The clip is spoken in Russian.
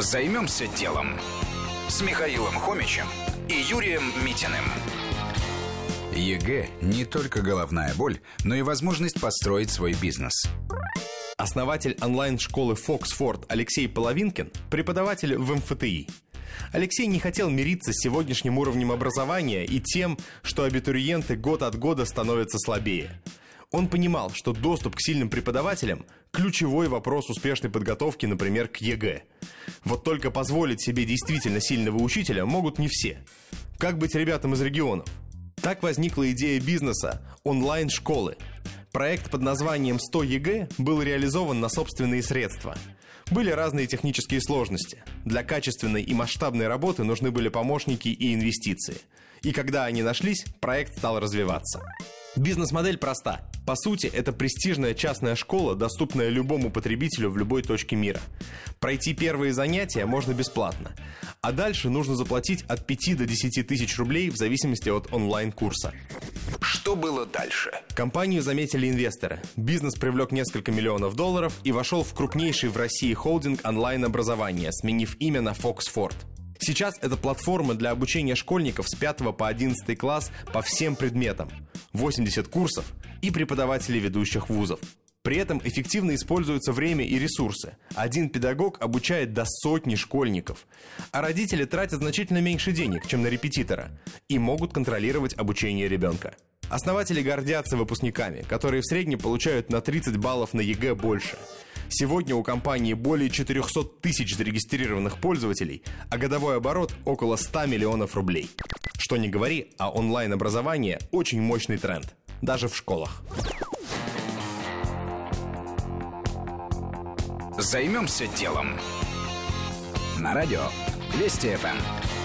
Займемся делом с Михаилом Хомичем и Юрием Митиным. ЕГЭ не только головная боль, но и возможность построить свой бизнес. Основатель онлайн-школы Foxford Алексей Половинкин – преподаватель в МФТИ. Алексей не хотел мириться с сегодняшним уровнем образования и тем, что абитуриенты год от года становятся слабее. Он понимал, что доступ к сильным преподавателям – ключевой вопрос успешной подготовки, например, к ЕГЭ. Вот только позволить себе действительно сильного учителя могут не все. Как быть ребятам из регионов? Так возникла идея бизнеса онлайн-школы. Проект под названием 100 ЕГЭ был реализован на собственные средства. Были разные технические сложности. Для качественной и масштабной работы нужны были помощники и инвестиции. И когда они нашлись, проект стал развиваться. Бизнес-модель проста. По сути, это престижная частная школа, доступная любому потребителю в любой точке мира. Пройти первые занятия можно бесплатно. А дальше нужно заплатить от 5 до 10 тысяч рублей в зависимости от онлайн-курса. Что было дальше? Компанию заметили инвесторы. Бизнес привлек несколько миллионов долларов и вошел в крупнейший в России холдинг онлайн-образования, сменив имя на Foxford. Сейчас это платформа для обучения школьников с 5 по 11 класс по всем предметам. 80 курсов и преподавателей ведущих вузов. При этом эффективно используется время и ресурсы. Один педагог обучает до сотни школьников. А родители тратят значительно меньше денег, чем на репетитора, и могут контролировать обучение ребенка. Основатели гордятся выпускниками, которые в среднем получают на 30 баллов на ЕГЭ больше. Сегодня у компании более 400 тысяч зарегистрированных пользователей, а годовой оборот около 100 миллионов рублей. Что не говори, а онлайн-образование очень мощный тренд, даже в школах. Займемся делом. На радио Вести ФМ.